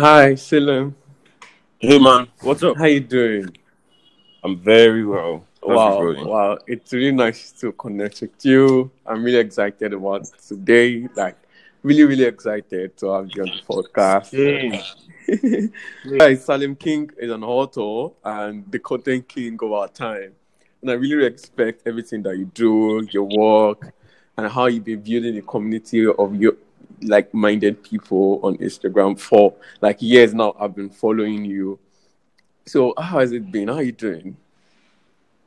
Hi, Selim. Hey man, what's up? How you doing? I'm very well. How's Wow, wow. It's really nice to connect with you. I'm really excited about today. Like, really, really excited to have you on the podcast. Hey, Hi, Salim King is an author and the content king of our time. And I really respect everything that you do, your work, and how you've been building the community of your like-minded people on Instagram for like years now. I've been following you. So how has it been? How are you doing?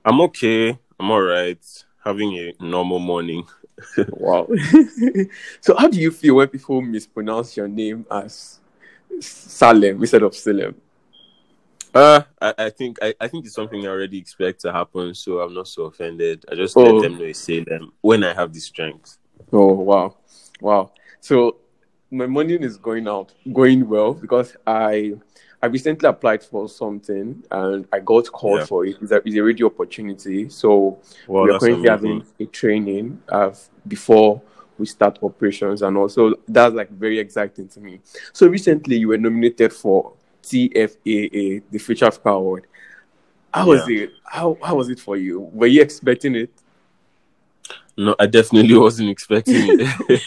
I'm okay. I'm all right. Having a normal morning. Wow. so how do you feel when people mispronounce your name as Salem instead of Salem? Uh, I, I think I, I think it's something I already expect to happen, so I'm not so offended. I just Oh. let them know it's Salem when I have the strength. Oh wow, wow. So my morning is going out, going well because I I recently applied for something and I got called Yeah. for it. It's a, it's a radio opportunity. So Well, we are currently amazing. having a training uh, before we start operations, and also that's like very exciting to me. So recently, you were nominated for TFAA, the Future Africa Award. How was it? How how was it for you? Were you expecting it? No, I definitely wasn't expecting it.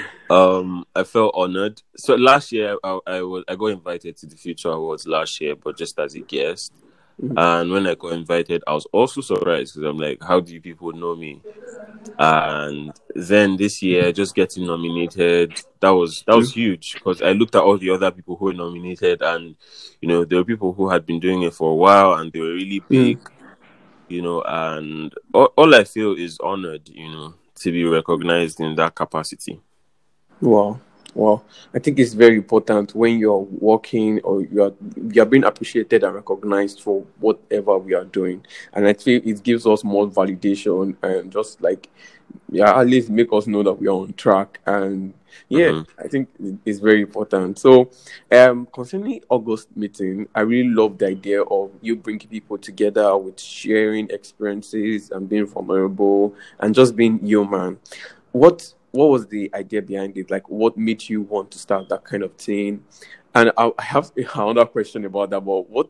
um, I felt honored. So last year, I, I was I got invited to the Future Awards last year, but just as a guest. Mhm. And when I got invited, I was also surprised because I'm like, how do you people know me? And then this year, just getting nominated, that was that was huge because I looked at all the other people who were nominated, and you know, there were people who had been doing it for a while, and they were really big you know, and all, all I feel is honored, you know, to be recognized in that capacity. Wow. Wow. I think it's very important when you're working or you're you're being appreciated and recognized for whatever we are doing. And I feel it gives us more validation and just like yeah, at least make us know that we are on track. And yeah, Mhm. I think it's very important. So um concerning August meeting, I really love the idea of you bringing people together with sharing experiences and being vulnerable and just being human what what was the idea behind it? Like, what made you want to start that kind of thing? And I I have another question about that. But what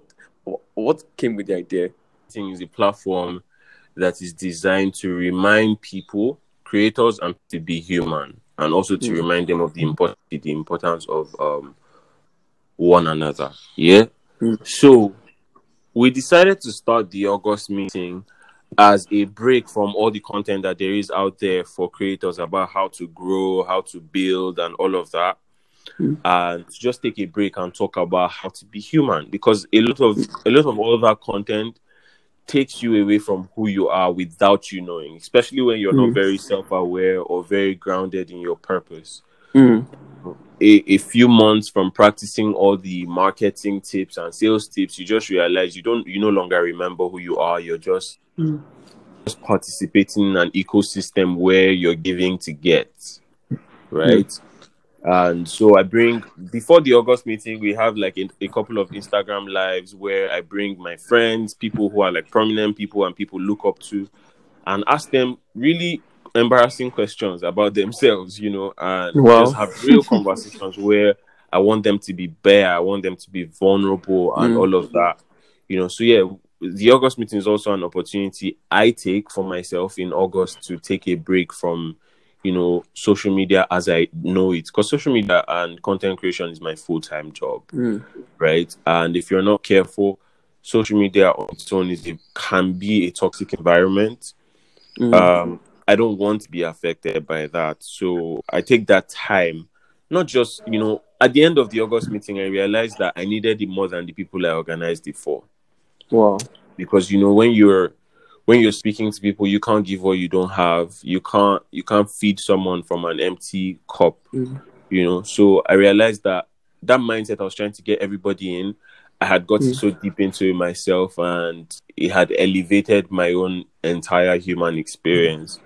what came with the idea? Thing is a platform that is designed to remind people, creators, and to be human, and also to Mm. remind them of the import- the importance of um one another. Yeah. Mm. So we decided to start the August meeting as a break from all the content that there is out there for creators about how to grow, how to build, and all of that. Mm. And just take a break and talk about how to be human because a lot of a lot of all that content takes you away from who you are without you knowing, especially when you're not Mm. very self-aware or very grounded in your purpose Mm, a, a few months from practicing all the marketing tips and sales tips, you just realize you don't you no longer remember who you are. You're just Mm. just participating in an ecosystem where you're giving to get, right? And so I bring before the August meeting, we have like a, a couple of Instagram lives where I bring my friends, people who are like prominent people and people look up to, and ask them really embarrassing questions about themselves, you know, and Wow. just have real conversations where I want them to be bare, I want them to be vulnerable, and Mm. all of that, you know. So yeah, the August meeting is also an opportunity I take for myself in August to take a break from, you know, social media as I know it, because social media and content creation is my full time job mm, right? And if you're not careful, social media on its own is a, can be a toxic environment. mm, Um, I don't want to be affected by that, so I take that time. Not just you know, at the end of the August meeting, I realized that I needed it more than the people I organized it for, wow. because you know when you're when you're speaking to people, you can't give what you don't have. You can't you can't feed someone from an empty cup Mm, you know so i realized that that mindset i was trying to get everybody in i had gotten Mm. so deep into it myself and it had elevated my own entire human experience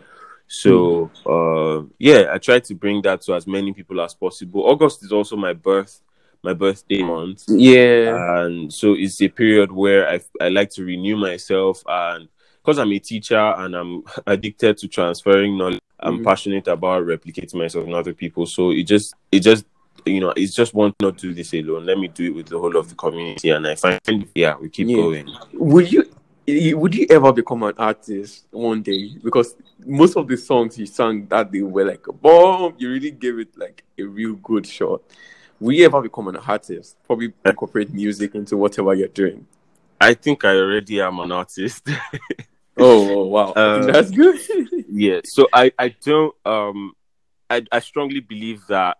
so uh yeah i tried to bring that to as many people as possible august is also my birth my birthday month yeah. and so it's a period where I, I like to renew myself and because i'm a teacher and i'm addicted to transferring knowledge i'm Mhm. passionate about replicating myself in other people so it just it just you know, it's just want not to do this alone. Let me do it with the whole of the community, and I find yeah, we keep Yeah. going. Would you you- would you ever become an artist one day? Because most of the songs you sang that day were like a bomb. You really gave it like a real good shot. Will you ever become an artist? Probably incorporate music into whatever you're doing. I think I already am an artist. Oh, oh, wow, Uh, that's good. yeah so i i don't um i i strongly believe that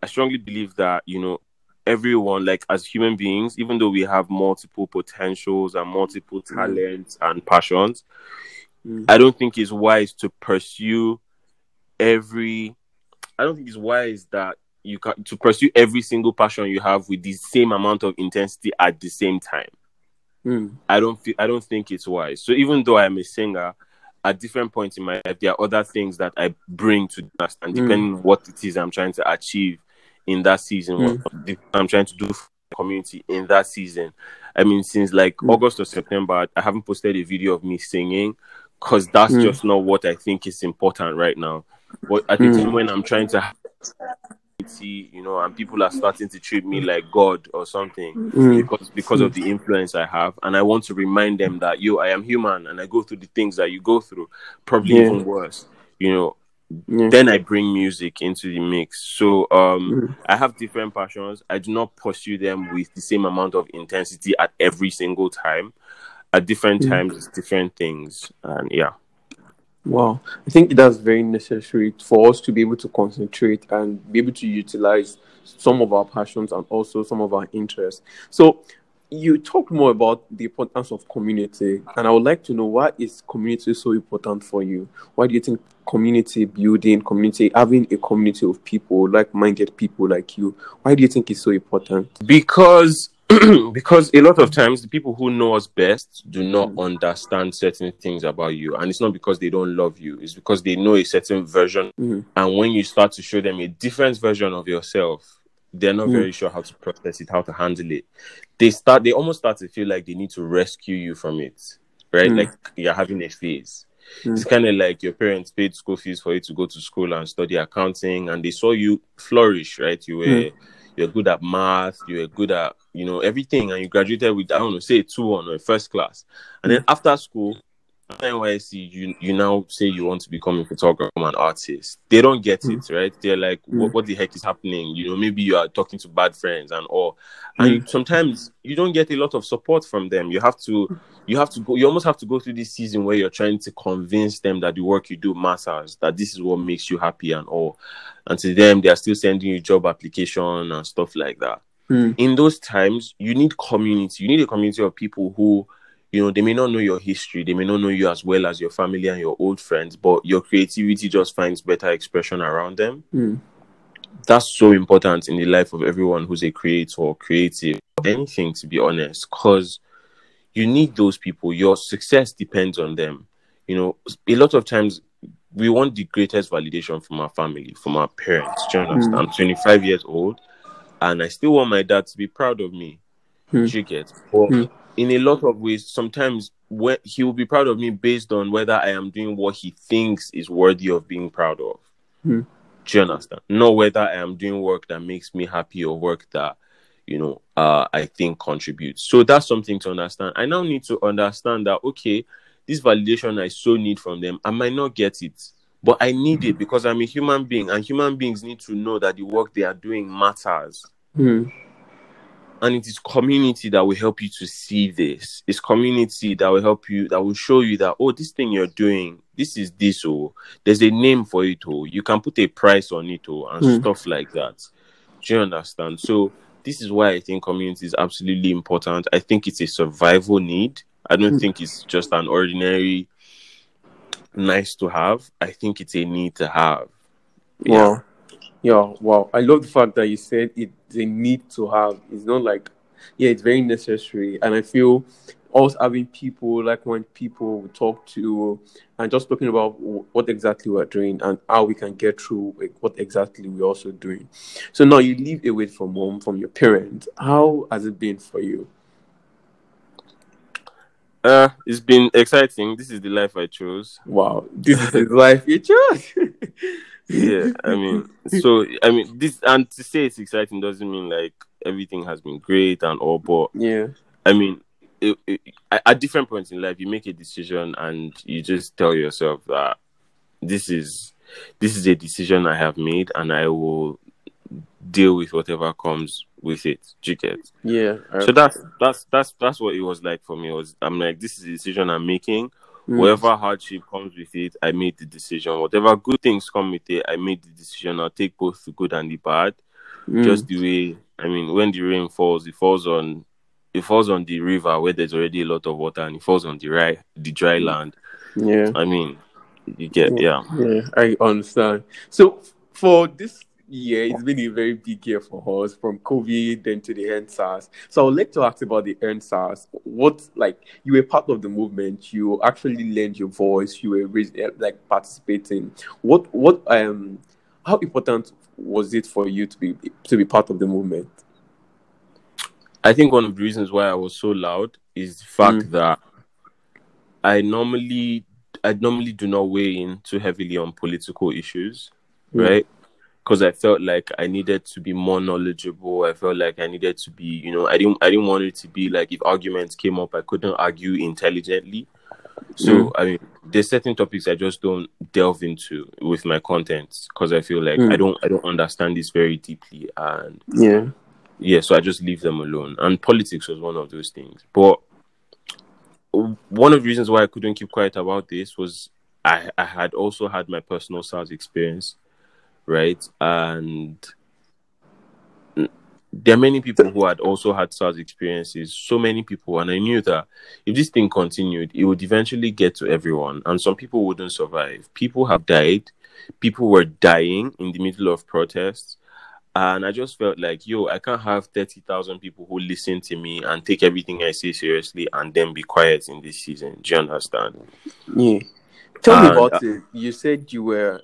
i strongly believe that you know everyone like as human beings even though we have multiple potentials and multiple talents and passions Mm. i don't think it's wise to pursue every i don't think it's wise that you can to pursue every single passion you have with the same amount of intensity at the same time Mm, I don't feel I don't think it's wise. So even though I'm a singer, at different points in my life, there are other things that I bring to dance, and Mm. depending on what it is I'm trying to achieve in that season, Mm. what I'm trying to do for the community in that season. I mean, since like Mm. August or September, I haven't posted a video of me singing because that's Mm. just not what I think is important right now. But at the Mm. time when I'm trying to you know, and people are starting to treat me like God or something mm, because because of the influence I have, and I want to remind them that yo, I am human, and I go through the things that you go through, probably Yeah. even worse. You know, yeah. then I bring music into the mix. So um, Mm. I have different passions. I do not pursue them with the same amount of intensity at every single time. At different Mm. times, it's different things, and yeah. Wow, I think that's very necessary for us to be able to concentrate and be able to utilize some of our passions and also some of our interests. So, you talked more about the importance of community, and I would like to know why is community so important for you? Why do you think community building, community having a community of people, like-minded people like you, why do you think it's so important? because because a lot of times the people who know us best do not Mm. understand certain things about you and it's not because they don't love you it's because they know a certain version Mm. and when you start to show them a different version of yourself they're not Mm. very sure how to process it how to handle it they start they almost start to feel like they need to rescue you from it right Mm. like you're having a phase Mm. it's kind of like your parents paid school fees for you to go to school and study accounting and they saw you flourish right you were Mm. you're good at math, you're good at you know everything, and you graduated with I don't know, say two or a first class, and then after school, after NYSC, you you now say you want to become a photographer, an artist. They don't get hmm. it, right? They're like, what, hmm. what the heck is happening? You know, maybe you are talking to bad friends and all, and you, sometimes you don't get a lot of support from them. You have to you have to go you almost have to go through this season where you're trying to convince them that the work you do matters that this is what makes you happy and all and to them they are still sending you job application and stuff like that Mm. in those times you need community you need a community of people who you know they may not know your history they may not know you as well as your family and your old friends but your creativity just finds better expression around them Mm. that's so important in the life of everyone who's a creator or creative anything to be honest because you need those people your success depends on them you know a lot of times we want the greatest validation from our family from our parents do you understand? Mm. i'm 25 years old and i still want my dad to be proud of me Mm. you get but Mm. in a lot of ways sometimes when he will be proud of me based on whether i am doing what he thinks is worthy of being proud of Mm. do you understand? Not whether I am doing work that makes me happy or work that, you know, uh, I think contributes. So that's something to understand. I now need to understand that, okay, this validation I so need from them, I might not get it, but I need it because I'm a human being and human beings need to know that the work they are doing matters. Mm. And it is community that will help you to see this. It's community that will help you, that will show you that, oh, this thing you're doing, this is this, oh, there's a name for it, oh, you can put a price on it, oh, and Mm. stuff like that. Do you understand? So, this is why I think community is absolutely important. I think it's a survival need. I don't Mm. think it's just an ordinary nice to have. I think it's a need to have. Yeah. Wow. Yeah, wow. I love the fact that you said it's a need to have. It's not like, yeah, it's very necessary. And I feel us having people, like when people we talk to and just talking about what exactly we're doing and how we can get through like, what exactly we're also doing. So now you live away from home, from your parents. How has it been for you? Uh, it's been exciting. This is the life I chose. Wow, this is the life you chose. yeah, I mean, so I mean, this and to say it's exciting doesn't mean like everything has been great and all, but yeah, I mean, it, it, at different points in life, you make a decision and you just tell yourself that this is this is a decision I have made, and I will deal with whatever comes with it. Do you get? yeah. So that's that's that's that's what it was like for me. It was I'm like, this is a decision I'm making. Mm. Whatever hardship comes with it, I made the decision. Whatever good things come with it, I made the decision. I'll take both the good and the bad. Mm. Just the way I mean, when the rain falls, it falls on it falls on the river where there's already a lot of water, and it falls on the dry the dry land. yeah. I mean, you get yeah. Yeah, I understand. So for this year, it's been a very big year for us from COVID then to the EndSARS. So I would like to ask about the EndSARS. What like you were part of the movement, you actually lent your voice, you were eh, like participating. What what um how important was it for you to be to be part of the movement? I think one of the reasons why I was so loud is the fact Mm. that I normally I normally do not weigh in too heavily on political issues, Mm. right? Because I felt like I needed to be more knowledgeable. I felt like I needed to be, you know, I didn't I didn't want it to be like if arguments came up, I couldn't argue intelligently. So Mm. I mean, there's certain topics I just don't delve into with my content because I feel like Mm. I don't I don't understand this very deeply and Yeah. yeah, so I just leave them alone. And politics was one of those things. But one of the reasons why I couldn't keep quiet about this was I, I had also had my personal SARS experience, right? And there are many people who had also had SARS experiences, so many people, and I knew that if this thing continued, it would eventually get to everyone, and some people wouldn't survive. People have died, people were dying in the middle of protests, and I just felt like, yo, I can't have 30,000 people who listen to me and take everything I say seriously and then be quiet in this season. Do you understand? Yeah. Tell me about uh, it. You said you were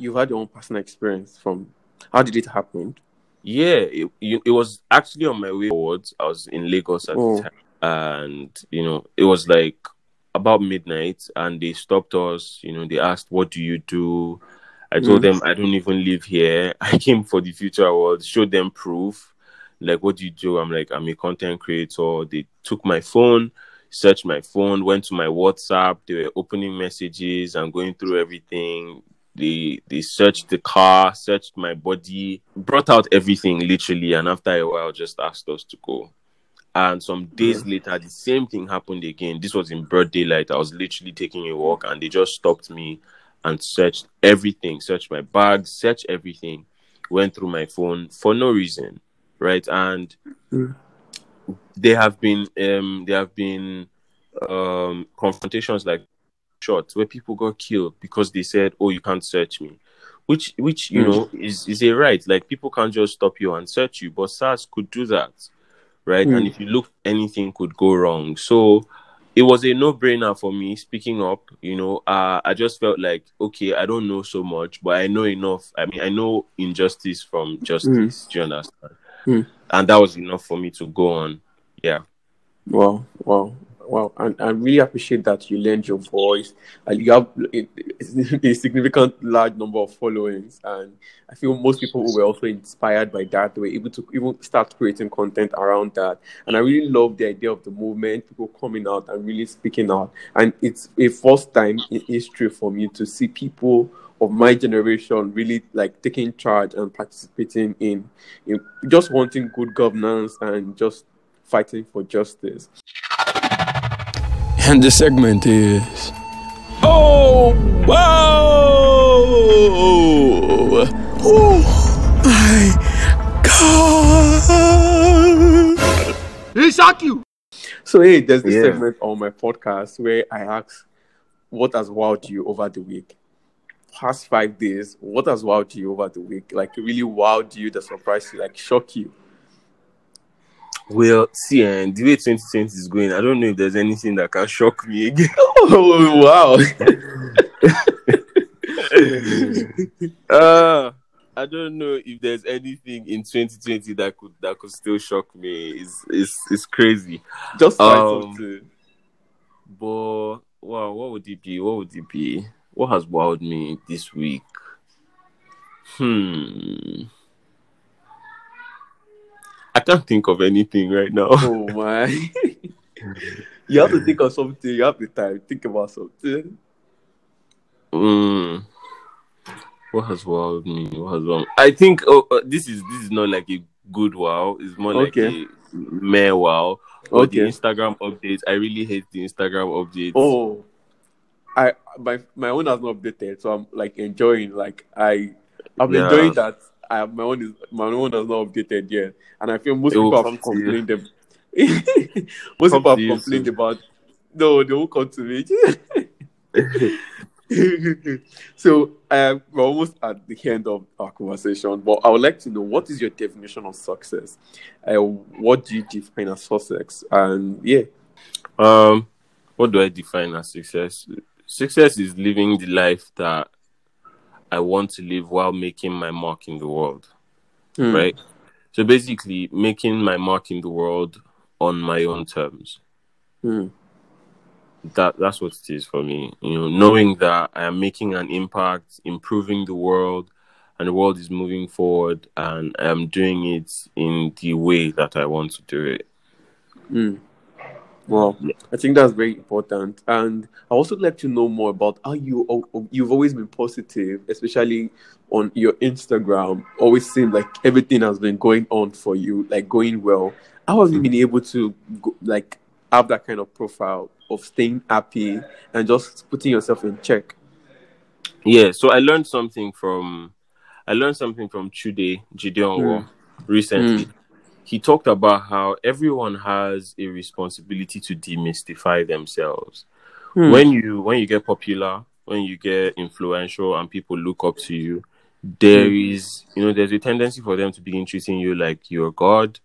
you had your own personal experience from how did it happen? Yeah, it, you- it was actually on my way forwards. I was in Lagos at Oh. the time, and you know, it was like about midnight, and they stopped us. You know, they asked, "What do you do?" I told Mm. them, "I don't even live here. I came for the Future Awards." Showed them proof. Like, what do you do? I'm like, I'm a content creator. They took my phone, searched my phone, went to my WhatsApp. They were opening messages and going through everything they they searched the car, searched my body, brought out everything literally, and after a while, just asked us to go. And some days later, the same thing happened again. This was in broad daylight. I was literally taking a walk, and they just stopped me and searched everything, searched my bags, searched everything, went through my phone for no reason, right? And Mm. there have been um there have been um confrontations like shots where people got killed because they said, "Oh, you can't search me," which which you Mm. know is is a right. Like people can't just stop you and search you, but SARS could do that, right? Mm. And if you look, anything could go wrong. So it was a no-brainer for me speaking up. You know, uh, I just felt like, okay, I don't know so much, but I know enough. I mean, I know injustice from justice. Do you understand? Mm. And that was enough for me to go on. Yeah. Wow, wow, wow! And I really appreciate that you lend your voice. And you have a, significant large number of followings, and I feel most people were also inspired by that they were able to even start creating content around that. And I really love the idea of the movement, people coming out and really speaking out. And it's a first time in history for me to see people of my generation really like taking charge and participating in, in just wanting good governance and just fighting for justice. And the segment is. Oh, wow! Oh, my God! He shock you. So hey, there's this Yeah. segment on my podcast where I ask, "What has wowed you over the week?" Past five days, what has wowed you over the week? Like really wowed you, that surprised you, like shock you. Well, see, and the way 2020 is going, I don't know if there's anything that can shock me again. Oh wow! uh, I don't know if there's anything in 2020 that could that could still shock me. It's it's it's crazy. Just Um, something. But wow, what would it be? What would it be? What has wowed me this week? Hmm. I can't think of anything right now. Oh my! you have to think of something. You have the time. Think about something. Mm. What has wowed me? What has wowed? I think oh, uh, this is this is not like a good wow. It's more like Okay. a mere wow. Or the Instagram updates. I really hate the Instagram updates. Oh, I my my own has not updated, so I'm like enjoying. Like I, I'm Yeah. enjoying that. I have my own is my own has not updated yet, and I feel most will people have complained. Them. most Come people have complained soon. about. No, they won't come to me. so um, we're almost at the end of our conversation, but I would like to know what is your definition of success? Uh, what do you define as success? And yeah, Um, what do I define as success? Success is living the life that I want to live while making my mark in the world. Hmm. Right. So basically, making my mark in the world on my own terms. Hmm. that that's what it is for me. You know, knowing that I am making an impact, improving the world, and the world is moving forward, and I am doing it in the way that I want to do it. Mm. Well, I think that's very important, and I also like to know more about how you you've always been positive, especially on your Instagram. Always seemed like everything has been going on for you, like going well. How have you been able to go, like have that kind of profile of staying happy and just putting yourself in check? Yeah. So I learned something from, I learned something from Chude Jideonwo Mm. Recently. He talked about how everyone has a responsibility to demystify themselves. Hmm. when you when you get popular when you get influential and people look up to you there is you know there's a tendency for them to begin treating you like you're god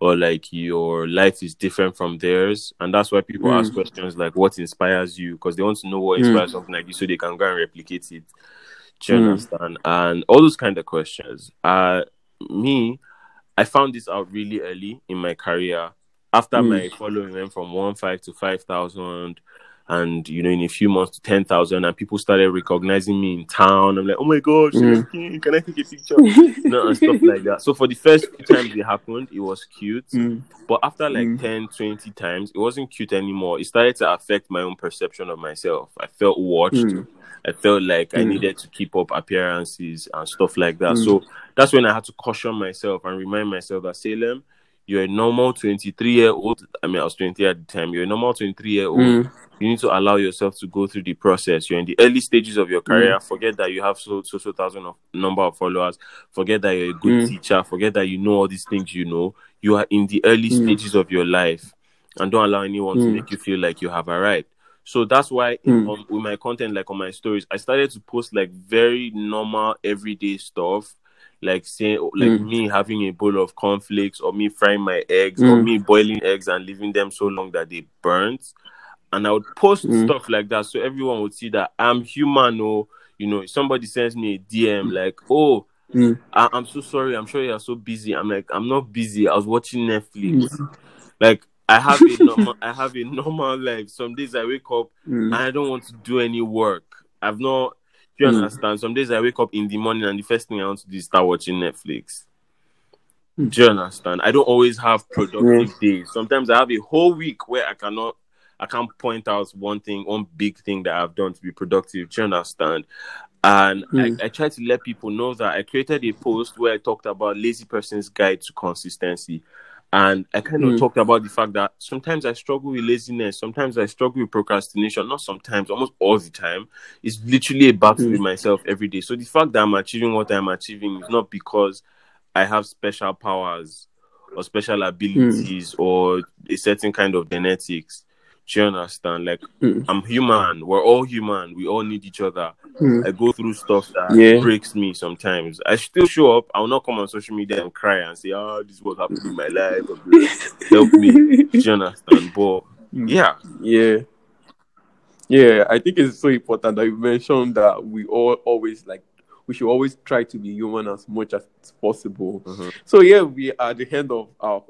or like your life is different from theirs and that's why people Mm. ask questions like what inspires you because they want to know what Mm. inspires something like you so they can go and replicate it do you Mm. understand and all those kind of questions uh me i found this out really early in my career after Mm. my following went from one five to five thousand and you know in a few months to 10,000 and people started recognizing me in town I'm like oh my god Mm. Can I take a picture you know, and stuff like that so for the first few times it happened it was cute Mm. but after like Mm. 10 20 times it wasn't cute anymore it started to affect my own perception of myself I felt watched Mm. I felt like I Mm. needed to keep up appearances and stuff like that Mm. so that's when I had to caution myself and remind myself that Salem you're a normal 23 year old. I mean, I was 20 at the time. You're a normal 23 year old Mm. you need to allow yourself to go through the process. You're in the early stages of your Mm. career. Forget that you have so so so thousand of number of followers. Forget that you're a good Mm. teacher. Forget that you know all these things you know. You are in the early Mm. stages of your life, and don't allow anyone to make you feel like you have arrived. So that's why in, Mm. on, with my content, like on my stories, I started to post like very normal everyday stuff. Like saying, like Mm. me having a bowl of cornflakes, or me frying my eggs, or Mm. me boiling eggs and leaving them so long that they burnt and I would post Mm. stuff like that so everyone would see that I'm human. Or you know, if somebody sends me a DM like, "Oh, Mm. I- I'm so sorry. I'm sure you're so busy." I'm like, "I'm not busy. I was watching Netflix." Mm. Like, I have a normal, I have a normal life. Some days I wake up and Mm. I don't want to do any work. I've not. Do you Mm. understand? Some days I wake up in the morning and the first thing I want to do is start watching Netflix. Mm. Do you understand? I don't always have productive days. Sometimes I have a whole week where I cannot, I can't point out one thing, one big thing that I've done to be productive. Do you understand? And Mm. I, I try to let people know that I created a post where I talked about lazy person's guide to consistency. And I kind of Mm. talked about the fact that sometimes I struggle with laziness, sometimes I struggle with procrastination, not sometimes, almost all the time. It's literally a battle Mm. with myself every day. So the fact that I'm achieving what I'm achieving is not because I have special powers or special abilities or a certain kind of genetics. Do you understand? Like Mm. I'm human. We're all human. We all need each other. Mm. I go through stuff that Yeah. breaks me sometimes. I still show up. I will not come on social media and cry and say, "Oh, this is what happened in my life." Help me. Do you understand? But Mm. yeah, Yeah. Yeah, I think it's so important that you mentioned that we all always like we should always try to be human as much as possible. Mhm. So yeah, we are at the end of our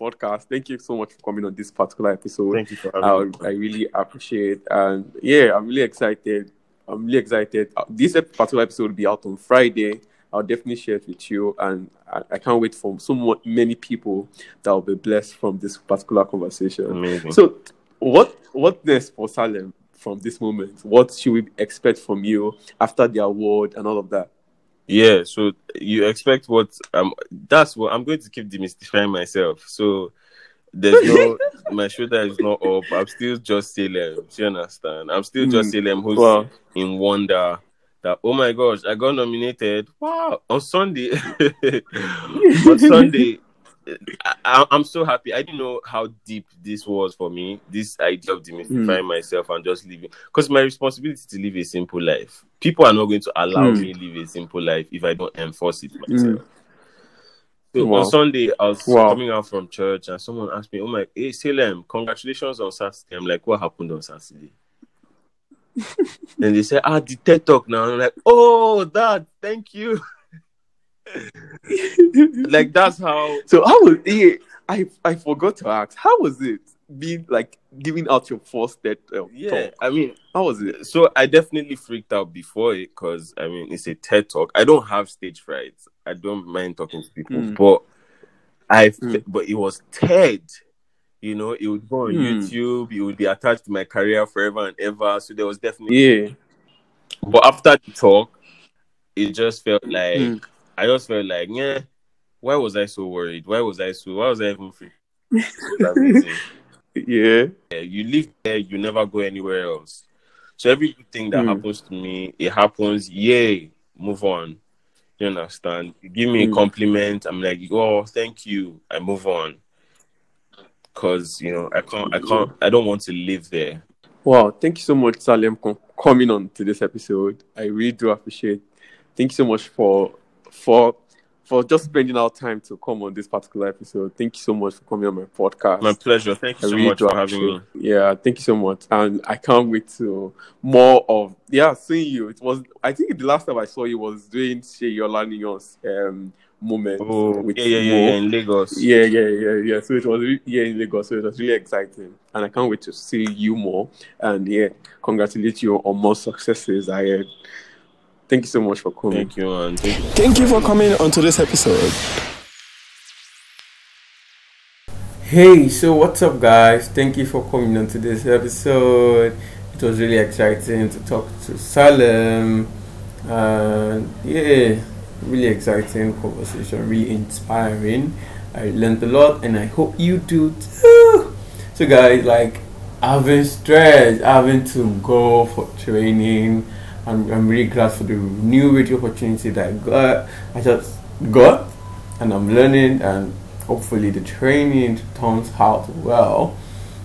podcast. Thank you so much for coming on this particular episode. thank you for I, having me. I really appreciate and yeah, I'm really excited. I'm really excited. Uh, This particular episode will be out on Friday, I'll definitely share it with you, and I, I can't wait for so many people that will be blessed from this particular conversation. Amazing. So, what what next for Salem from this moment? What should we expect from you after the award and all of that? Yeah, so you expect what um that's what I'm going to keep demystifying myself. So there's no my shoulder is not up. I'm still just Salem. Do you understand? I'm still just Salem who's Wow. in wonder that oh my gosh, I got nominated. Wow, on Sunday. on Sunday. I, I'm so happy. I didn't know how deep this was for me. This idea of demystifying myself and just living, because my responsibility to live a simple life. People are not going to allow Mm. me live a simple life if I don't enforce it myself. So Wow. on Sunday, I was Wow. coming out from church and someone asked me, "Oh my, hey Salem, congratulations on Saturday." I'm like, "What happened on Saturday?" and they said, "Ah, the TED Talk now." I'm like, "Oh, that, thank you." like that's how So how was yeah, I I forgot to ask how was it being like giving out your first TED uh, yeah talk? i mean How was it? so i definitely freaked out before it because i mean it's a ted talk i don't have stage fright i don't mind talking to people Mm. but i Mm. but it was ted you know it would go on Mm. youtube it would be attached to my career forever and ever so there was definitely Yeah. but after the talk it just felt like Mm. I just felt like yeah why was i so worried why was i so why was i even free It was amazing. Yeah. Yeah, you live there, you never go anywhere else. So every thing that Mm. happens to me, it happens, yay, move on. You understand? You give me a Mm. compliment, I'm like, oh, thank you. I move on. Cause you know, I can't I can't I don't want to live there. Wow. Thank you so much, Salem, for coming on to this episode. I really do appreciate. Thank you so much for for for just spending our time to come on this particular episode. Thank you so much for coming on my podcast. My pleasure. Thank you I so really much for having me. Yeah, thank you so much, and I can't wait to more of yeah seeing you. It was I think the last time I saw you was doing Shea Yolanion's um moment. Oh yeah, yeah, yeah, yeah, in Lagos. Yeah, yeah, yeah, yeah. So it was re- yeah in Lagos, so it was really exciting, and I can't wait to see you more. And yeah, congratulate you on more successes ahead. Thank you so much for coming. Thank you, man. Thank you. Thank you for coming onto this episode. Hey, so what's up, guys? Thank you for coming on to this episode. It was really exciting to talk to Salem. And yeah, really exciting conversation, really inspiring. I learned a lot, and I hope you do too. So, guys, like, I've been stressed, having to go for training. I'm, I'm really glad for the new radio opportunity that I got. I just got, and I'm learning, and hopefully the training turns out well.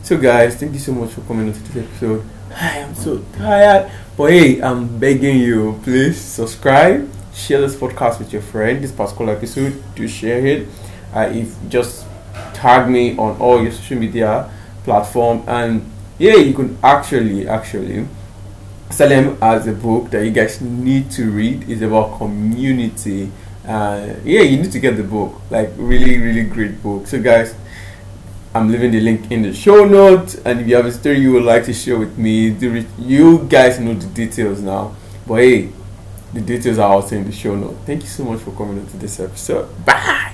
So, guys, thank you so much for coming on to this episode. I am so tired, but hey, I'm begging you, please subscribe, share this podcast with your friend. This particular episode, do share it. Uh, if just tag me on all your social media platform, and yeah, you can actually actually Salem has a book that you guys need to read. It's about community. Uh, yeah, you need to get the book. Like really, really great book. So guys, I'm leaving the link in the show notes. And if you have a story you would like to share with me, you guys know the details now. But hey, the details are also in the show notes. Thank you so much for coming into this episode. Bye.